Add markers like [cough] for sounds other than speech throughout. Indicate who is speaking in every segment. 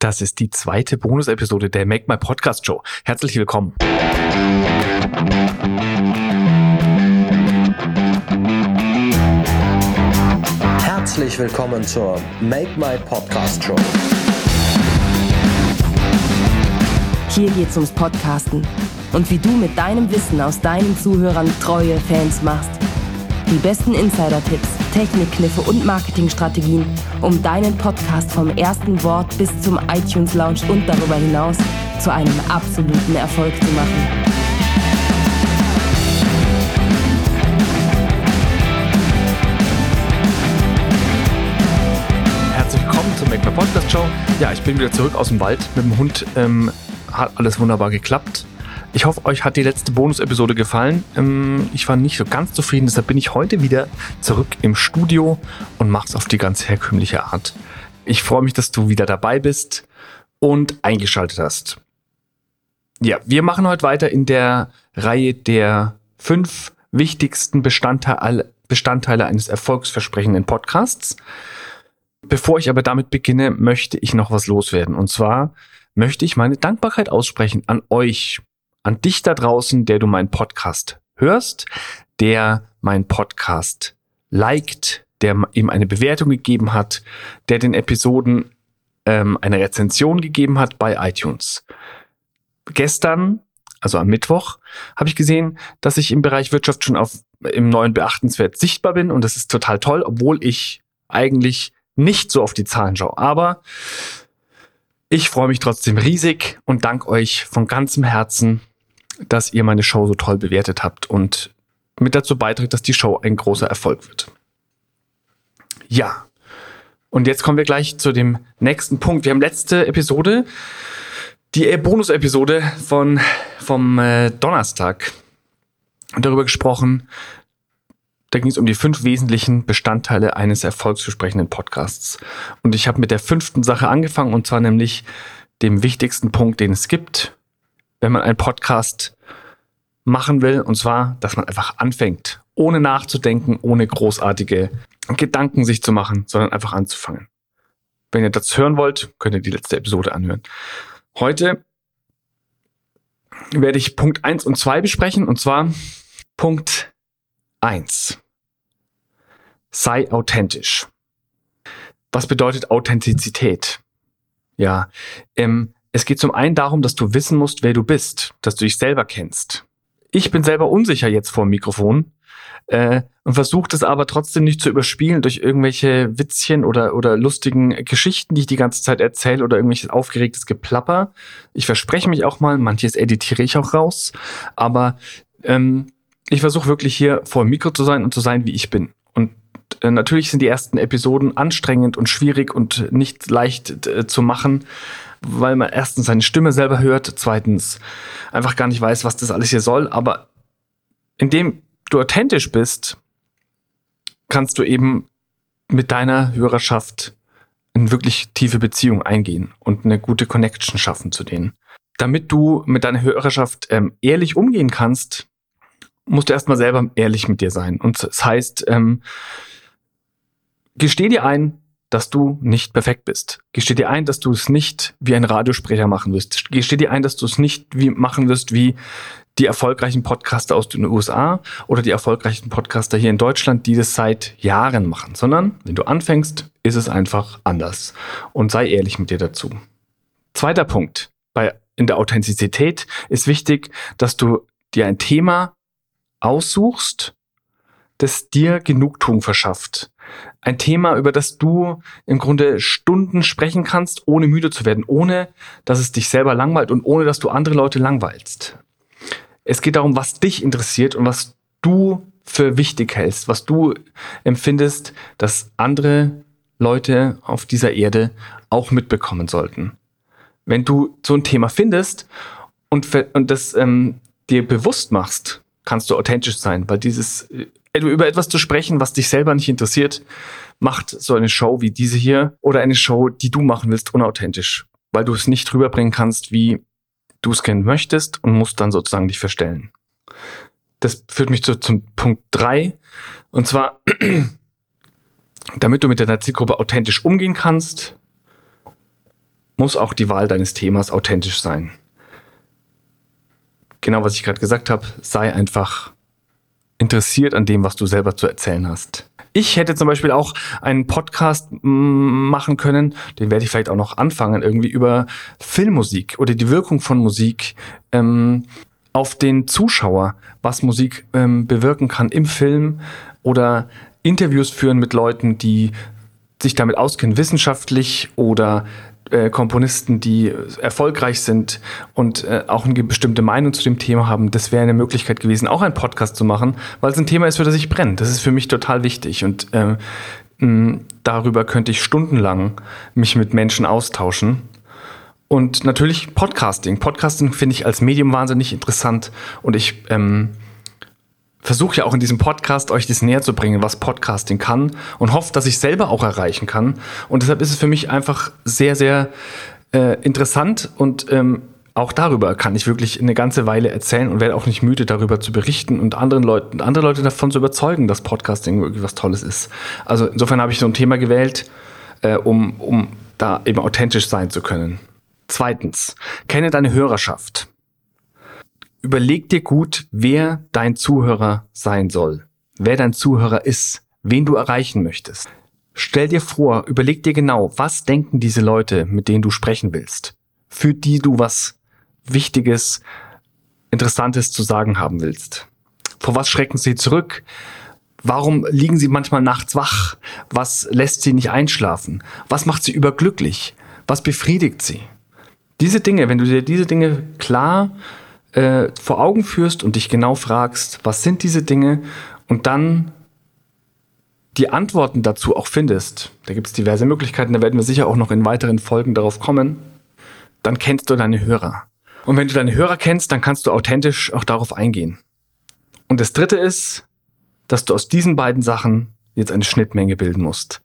Speaker 1: Das ist die zweite Bonus-Episode der Make My Podcast Show. Herzlich willkommen.
Speaker 2: Herzlich willkommen zur Make My Podcast Show.
Speaker 3: Hier geht's ums Podcasten und wie du mit deinem Wissen aus deinen Zuhörern treue Fans machst. Die besten Insider-Tipps, Technikkniffe und Marketingstrategien, um deinen Podcast vom ersten Wort bis zum iTunes Lounge und darüber hinaus zu einem absoluten Erfolg zu machen.
Speaker 1: Herzlich willkommen zur Make My Podcast Show. Ja, ich bin wieder zurück aus dem Wald mit dem Hund. Ähm, hat alles wunderbar geklappt. Ich hoffe, euch hat die letzte Bonus-Episode gefallen. Ähm, ich war nicht so ganz zufrieden, deshalb bin ich heute wieder zurück im Studio und mache es auf die ganz herkömmliche Art. Ich freue mich, dass du wieder dabei bist und eingeschaltet hast. Ja, wir machen heute weiter in der Reihe der fünf wichtigsten Bestandteile, Bestandteile eines erfolgsversprechenden Podcasts. Bevor ich aber damit beginne, möchte ich noch was loswerden. Und zwar möchte ich meine Dankbarkeit aussprechen an euch, an dich da draußen, der du meinen Podcast hörst, der meinen Podcast liked, der ihm eine Bewertung gegeben hat, der den Episoden ähm, eine Rezension gegeben hat bei iTunes. Gestern, also am Mittwoch, habe ich gesehen, dass ich im Bereich Wirtschaft schon auf im neuen beachtenswert sichtbar bin und das ist total toll, obwohl ich eigentlich nicht so auf die Zahlen schaue. Aber ich freue mich trotzdem riesig und danke euch von ganzem Herzen dass ihr meine Show so toll bewertet habt und mit dazu beiträgt, dass die Show ein großer Erfolg wird. Ja. Und jetzt kommen wir gleich zu dem nächsten Punkt. Wir haben letzte Episode, die Bonus-Episode von, vom äh, Donnerstag darüber gesprochen. Da ging es um die fünf wesentlichen Bestandteile eines erfolgsversprechenden Podcasts. Und ich habe mit der fünften Sache angefangen, und zwar nämlich dem wichtigsten Punkt, den es gibt, wenn man einen Podcast machen will. Und zwar, dass man einfach anfängt, ohne nachzudenken, ohne großartige Gedanken sich zu machen, sondern einfach anzufangen. Wenn ihr das hören wollt, könnt ihr die letzte Episode anhören. Heute werde ich Punkt 1 und 2 besprechen. Und zwar Punkt 1. Sei authentisch. Was bedeutet Authentizität? Ja, ähm, es geht zum einen darum, dass du wissen musst, wer du bist, dass du dich selber kennst. Ich bin selber unsicher jetzt vor dem Mikrofon äh, und versuche das aber trotzdem nicht zu überspielen durch irgendwelche Witzchen oder, oder lustigen Geschichten, die ich die ganze Zeit erzähle oder irgendwelches aufgeregtes Geplapper. Ich verspreche mich auch mal, manches editiere ich auch raus, aber ähm, ich versuche wirklich hier vor dem Mikro zu sein und zu sein, wie ich bin. Und äh, natürlich sind die ersten Episoden anstrengend und schwierig und nicht leicht äh, zu machen weil man erstens seine Stimme selber hört, zweitens einfach gar nicht weiß, was das alles hier soll. Aber indem du authentisch bist, kannst du eben mit deiner Hörerschaft eine wirklich tiefe Beziehung eingehen und eine gute Connection schaffen zu denen. Damit du mit deiner Hörerschaft ähm, ehrlich umgehen kannst, musst du erstmal selber ehrlich mit dir sein. Und das heißt, ähm, gesteh dir ein, dass du nicht perfekt bist. Gesteh dir ein, dass du es nicht wie ein Radiosprecher machen wirst. Gesteh dir ein, dass du es nicht wie machen wirst wie die erfolgreichen Podcaster aus den USA oder die erfolgreichen Podcaster hier in Deutschland, die das seit Jahren machen, sondern wenn du anfängst, ist es einfach anders. Und sei ehrlich mit dir dazu. Zweiter Punkt. Bei, in der Authentizität ist wichtig, dass du dir ein Thema aussuchst, das dir Genugtuung verschafft. Ein Thema, über das du im Grunde Stunden sprechen kannst, ohne müde zu werden, ohne dass es dich selber langweilt und ohne dass du andere Leute langweilst. Es geht darum, was dich interessiert und was du für wichtig hältst, was du empfindest, dass andere Leute auf dieser Erde auch mitbekommen sollten. Wenn du so ein Thema findest und, und das ähm, dir bewusst machst, kannst du authentisch sein, weil dieses über etwas zu sprechen, was dich selber nicht interessiert, macht so eine Show wie diese hier oder eine Show, die du machen willst, unauthentisch, weil du es nicht rüberbringen kannst, wie du es kennen möchtest und musst dann sozusagen dich verstellen. Das führt mich zu, zum Punkt drei und zwar, [clears throat] damit du mit deiner Zielgruppe authentisch umgehen kannst, muss auch die Wahl deines Themas authentisch sein. Genau, was ich gerade gesagt habe, sei einfach interessiert an dem, was du selber zu erzählen hast. Ich hätte zum Beispiel auch einen Podcast machen können, den werde ich vielleicht auch noch anfangen, irgendwie über Filmmusik oder die Wirkung von Musik ähm, auf den Zuschauer, was Musik ähm, bewirken kann im Film oder Interviews führen mit Leuten, die sich damit auskennen, wissenschaftlich oder äh, Komponisten, die erfolgreich sind und äh, auch eine bestimmte Meinung zu dem Thema haben, das wäre eine Möglichkeit gewesen, auch einen Podcast zu machen, weil es ein Thema ist, für das ich brenne. Das ist für mich total wichtig und äh, darüber könnte ich stundenlang mich mit Menschen austauschen. Und natürlich Podcasting. Podcasting finde ich als Medium wahnsinnig interessant und ich ähm, versuche ja auch in diesem Podcast euch das näher zu bringen, was Podcasting kann und hoffe, dass ich selber auch erreichen kann. Und deshalb ist es für mich einfach sehr, sehr äh, interessant und ähm, auch darüber kann ich wirklich eine ganze Weile erzählen und werde auch nicht müde, darüber zu berichten und anderen Leuten, andere Leute davon zu überzeugen, dass Podcasting wirklich was Tolles ist. Also insofern habe ich so ein Thema gewählt, äh, um, um da eben authentisch sein zu können. Zweitens, kenne deine Hörerschaft überleg dir gut, wer dein Zuhörer sein soll, wer dein Zuhörer ist, wen du erreichen möchtest. Stell dir vor, überleg dir genau, was denken diese Leute, mit denen du sprechen willst, für die du was Wichtiges, Interessantes zu sagen haben willst. Vor was schrecken sie zurück? Warum liegen sie manchmal nachts wach? Was lässt sie nicht einschlafen? Was macht sie überglücklich? Was befriedigt sie? Diese Dinge, wenn du dir diese Dinge klar äh, vor Augen führst und dich genau fragst, was sind diese Dinge und dann die Antworten dazu auch findest, da gibt es diverse Möglichkeiten, da werden wir sicher auch noch in weiteren Folgen darauf kommen, dann kennst du deine Hörer. Und wenn du deine Hörer kennst, dann kannst du authentisch auch darauf eingehen. Und das Dritte ist, dass du aus diesen beiden Sachen jetzt eine Schnittmenge bilden musst.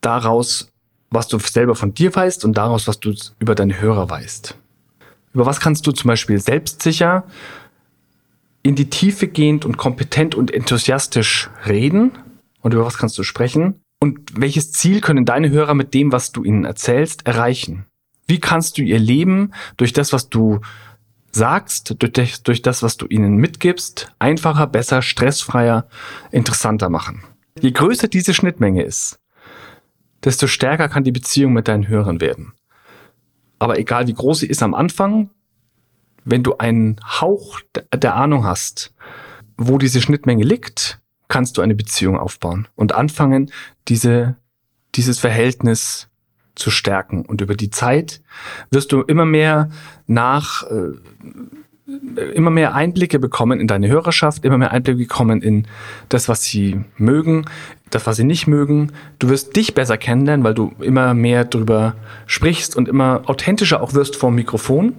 Speaker 1: Daraus, was du selber von dir weißt und daraus, was du über deine Hörer weißt. Über was kannst du zum Beispiel selbstsicher, in die Tiefe gehend und kompetent und enthusiastisch reden? Und über was kannst du sprechen? Und welches Ziel können deine Hörer mit dem, was du ihnen erzählst, erreichen? Wie kannst du ihr Leben durch das, was du sagst, durch, durch das, was du ihnen mitgibst, einfacher, besser, stressfreier, interessanter machen? Je größer diese Schnittmenge ist, desto stärker kann die Beziehung mit deinen Hörern werden. Aber egal wie groß sie ist am Anfang, wenn du einen Hauch der Ahnung hast, wo diese Schnittmenge liegt, kannst du eine Beziehung aufbauen und anfangen, diese, dieses Verhältnis zu stärken. Und über die Zeit wirst du immer mehr nach, äh, immer mehr Einblicke bekommen in deine Hörerschaft, immer mehr Einblicke bekommen in das, was sie mögen, das, was sie nicht mögen. Du wirst dich besser kennenlernen, weil du immer mehr darüber sprichst und immer authentischer auch wirst vor dem Mikrofon.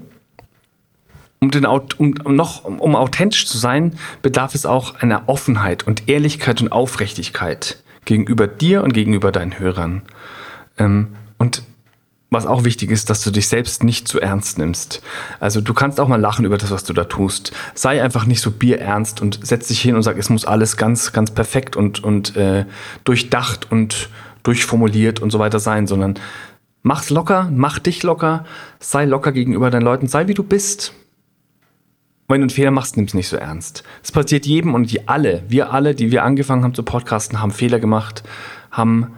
Speaker 1: Um, den, um, noch, um authentisch zu sein, bedarf es auch einer Offenheit und Ehrlichkeit und Aufrichtigkeit gegenüber dir und gegenüber deinen Hörern. Ähm, und was auch wichtig ist, dass du dich selbst nicht zu ernst nimmst. Also du kannst auch mal lachen über das, was du da tust. Sei einfach nicht so bierernst und setz dich hin und sag, es muss alles ganz, ganz perfekt und, und äh, durchdacht und durchformuliert und so weiter sein, sondern mach's locker, mach dich locker, sei locker gegenüber deinen Leuten, sei wie du bist. Wenn du einen Fehler machst, nimm's nicht so ernst. Es passiert jedem und die alle, wir alle, die wir angefangen haben zu podcasten, haben Fehler gemacht, haben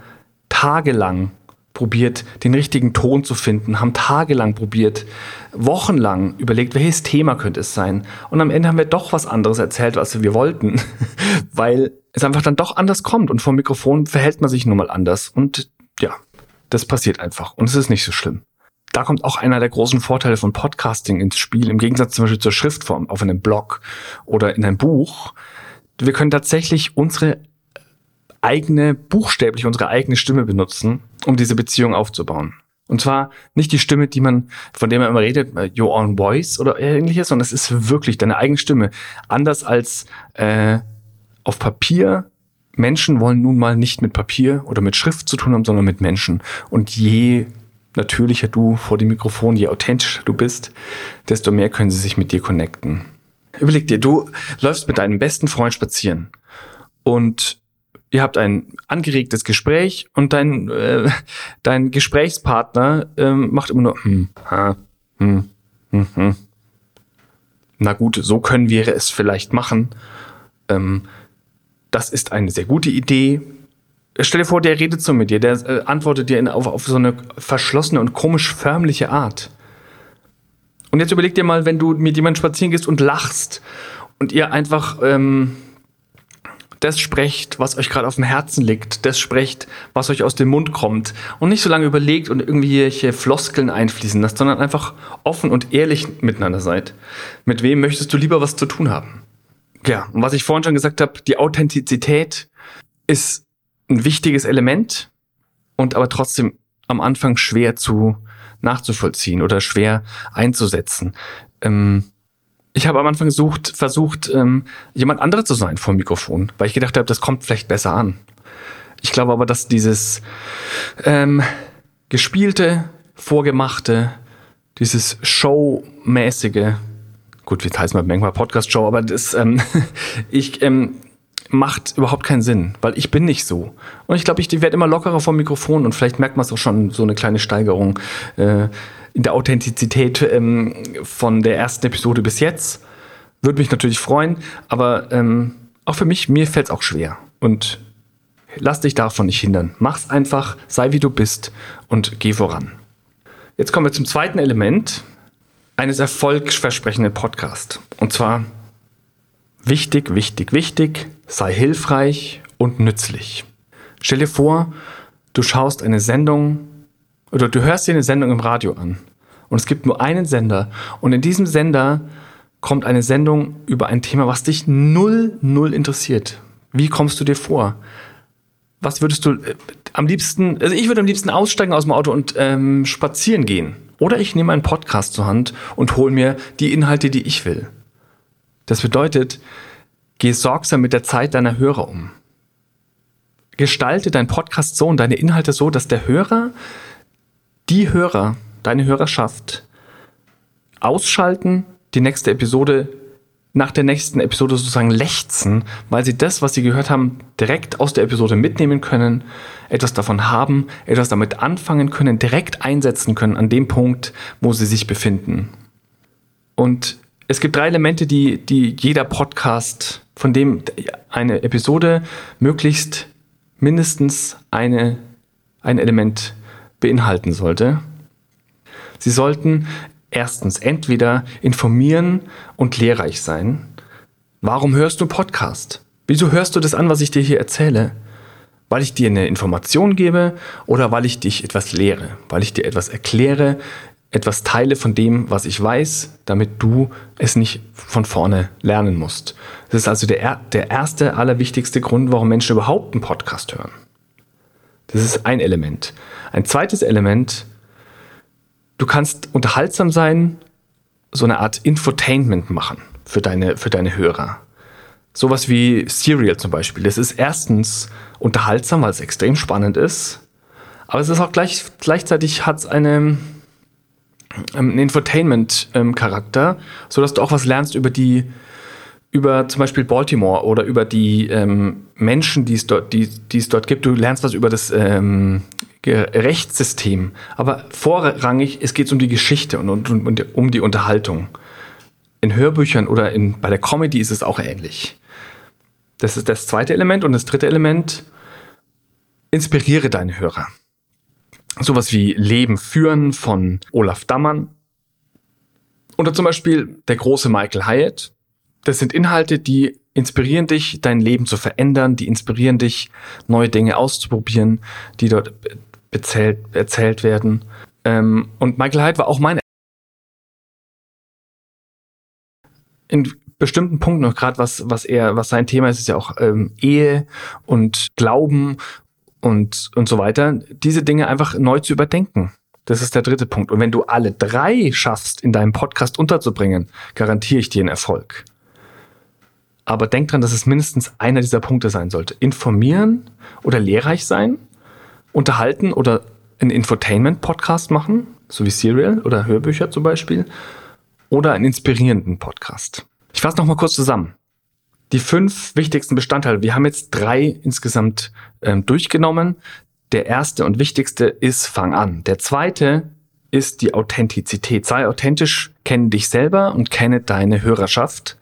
Speaker 1: tagelang probiert, den richtigen Ton zu finden, haben tagelang probiert, wochenlang überlegt, welches Thema könnte es sein. Und am Ende haben wir doch was anderes erzählt, was wir wollten, [laughs] weil es einfach dann doch anders kommt. Und vom Mikrofon verhält man sich nun mal anders. Und ja, das passiert einfach. Und es ist nicht so schlimm. Da kommt auch einer der großen Vorteile von Podcasting ins Spiel, im Gegensatz zum Beispiel zur Schriftform auf einem Blog oder in einem Buch. Wir können tatsächlich unsere eigene, buchstäblich unsere eigene Stimme benutzen, um diese Beziehung aufzubauen. Und zwar nicht die Stimme, die man, von der man immer redet, äh, your own voice oder ähnliches, sondern es ist wirklich deine eigene Stimme. Anders als äh, auf Papier. Menschen wollen nun mal nicht mit Papier oder mit Schrift zu tun haben, sondern mit Menschen. Und je natürlicher du vor dem Mikrofon, je authentischer du bist, desto mehr können sie sich mit dir connecten. Überleg dir, du läufst mit deinem besten Freund spazieren und ihr habt ein angeregtes Gespräch und dein, äh, [laughs] dein Gesprächspartner ähm, macht immer nur, hm, ha, hm, hm, hm. Na gut, so können wir es vielleicht machen. Ähm, das ist eine sehr gute Idee. Stell dir vor, der redet so mit dir, der äh, antwortet dir in, auf, auf so eine verschlossene und komisch förmliche Art. Und jetzt überleg dir mal, wenn du mit jemandem spazieren gehst und lachst und ihr einfach ähm, das sprecht, was euch gerade auf dem Herzen liegt, das sprecht, was euch aus dem Mund kommt und nicht so lange überlegt und irgendwelche Floskeln einfließen lasst, sondern einfach offen und ehrlich miteinander seid. Mit wem möchtest du lieber was zu tun haben? Ja, und was ich vorhin schon gesagt habe, die Authentizität ist ein wichtiges Element und aber trotzdem am Anfang schwer zu nachzuvollziehen oder schwer einzusetzen. Ähm, ich habe am Anfang gesucht, versucht, ähm, jemand anderes zu sein vor dem Mikrofon, weil ich gedacht habe, das kommt vielleicht besser an. Ich glaube aber, dass dieses ähm, gespielte, vorgemachte, dieses Showmäßige, gut, wie heißt man manchmal Podcast-Show, aber das, ähm, [laughs] ich, ähm, macht überhaupt keinen Sinn, weil ich bin nicht so. Und ich glaube, ich werde immer lockerer vom Mikrofon und vielleicht merkt man es auch schon, so eine kleine Steigerung. Äh, in der Authentizität ähm, von der ersten Episode bis jetzt. Würde mich natürlich freuen, aber ähm, auch für mich, mir fällt es auch schwer. Und lass dich davon nicht hindern. Mach's einfach, sei wie du bist und geh voran. Jetzt kommen wir zum zweiten Element eines erfolgsversprechenden Podcasts. Und zwar wichtig, wichtig, wichtig, sei hilfreich und nützlich. Stell dir vor, du schaust eine Sendung oder du hörst dir eine Sendung im Radio an und es gibt nur einen Sender und in diesem Sender kommt eine Sendung über ein Thema, was dich null, null interessiert. Wie kommst du dir vor? Was würdest du äh, am liebsten, also ich würde am liebsten aussteigen aus dem Auto und ähm, spazieren gehen. Oder ich nehme einen Podcast zur Hand und hole mir die Inhalte, die ich will. Das bedeutet, geh sorgsam mit der Zeit deiner Hörer um. Gestalte dein Podcast so und deine Inhalte so, dass der Hörer die Hörer, deine Hörerschaft ausschalten, die nächste Episode nach der nächsten Episode sozusagen lechzen, weil sie das, was sie gehört haben, direkt aus der Episode mitnehmen können, etwas davon haben, etwas damit anfangen können, direkt einsetzen können an dem Punkt, wo sie sich befinden. Und es gibt drei Elemente, die, die jeder Podcast, von dem eine Episode möglichst mindestens eine, ein Element beinhalten sollte. Sie sollten erstens entweder informieren und lehrreich sein. Warum hörst du Podcast? Wieso hörst du das an, was ich dir hier erzähle? Weil ich dir eine Information gebe oder weil ich dich etwas lehre, weil ich dir etwas erkläre, etwas teile von dem, was ich weiß, damit du es nicht von vorne lernen musst. Das ist also der, der erste, allerwichtigste Grund, warum Menschen überhaupt einen Podcast hören. Das ist ein Element. Ein zweites Element, du kannst unterhaltsam sein, so eine Art Infotainment machen für deine, für deine Hörer. Sowas wie Serial zum Beispiel. Das ist erstens unterhaltsam, weil es extrem spannend ist. Aber es ist auch gleich, gleichzeitig hat es eine, ähm, einen Infotainment-Charakter, ähm, sodass du auch was lernst über die, über zum Beispiel Baltimore oder über die ähm, Menschen, die es dort, die, die es dort gibt. Du lernst was über das ähm, Rechtssystem. Aber vorrangig, es geht um die Geschichte und, und, und, um die Unterhaltung. In Hörbüchern oder in, bei der Comedy ist es auch ähnlich. Das ist das zweite Element. Und das dritte Element, inspiriere deine Hörer. Sowas wie Leben führen von Olaf Dammann. Oder zum Beispiel der große Michael Hyatt. Das sind Inhalte, die inspirieren dich, dein Leben zu verändern, die inspirieren dich, neue Dinge auszuprobieren, die dort bezählt, erzählt werden. Ähm, und Michael Hyde war auch mein in bestimmten Punkten noch gerade was was er was sein Thema ist ist ja auch ähm, Ehe und Glauben und und so weiter. Diese Dinge einfach neu zu überdenken. Das ist der dritte Punkt. Und wenn du alle drei schaffst in deinem Podcast unterzubringen garantiere ich dir einen Erfolg aber denk dran, dass es mindestens einer dieser Punkte sein sollte. Informieren oder lehrreich sein, unterhalten oder einen Infotainment-Podcast machen, so wie Serial oder Hörbücher zum Beispiel, oder einen inspirierenden Podcast. Ich fasse nochmal kurz zusammen. die fünf wichtigsten Bestandteile. Wir haben jetzt drei insgesamt ähm, durchgenommen. Der erste und wichtigste ist Fang an. Der zweite ist die Authentizität. Sei authentisch, kenne dich selber und kenne deine Hörerschaft.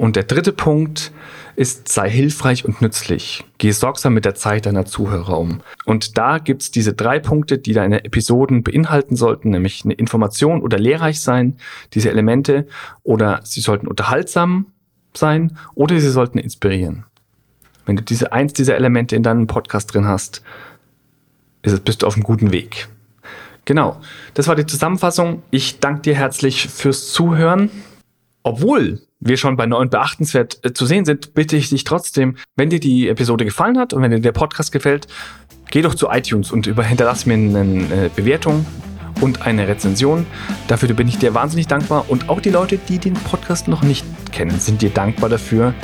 Speaker 1: Und der dritte Punkt ist, sei hilfreich und nützlich. Geh sorgsam mit der Zeit deiner Zuhörer um. Und da gibt's diese drei Punkte, die deine Episoden beinhalten sollten, nämlich eine Information oder lehrreich sein, diese Elemente, oder sie sollten unterhaltsam sein oder sie sollten inspirieren. Wenn du diese eins dieser Elemente in deinem Podcast drin hast, es, bist du auf einem guten Weg. Genau, das war die Zusammenfassung. Ich danke dir herzlich fürs Zuhören. Obwohl wir schon bei neu und beachtenswert äh, zu sehen sind, bitte ich dich trotzdem, wenn dir die Episode gefallen hat und wenn dir der Podcast gefällt, geh doch zu iTunes und über, hinterlass mir eine äh, Bewertung und eine Rezension. Dafür bin ich dir wahnsinnig dankbar. Und auch die Leute, die den Podcast noch nicht kennen, sind dir dankbar dafür,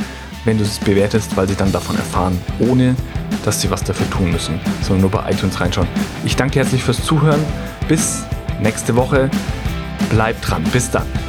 Speaker 1: wenn du es bewertest, weil sie dann davon erfahren, ohne dass sie was dafür tun müssen, sondern nur bei iTunes reinschauen. Ich danke dir herzlich fürs Zuhören. Bis nächste Woche. Bleib dran. Bis dann.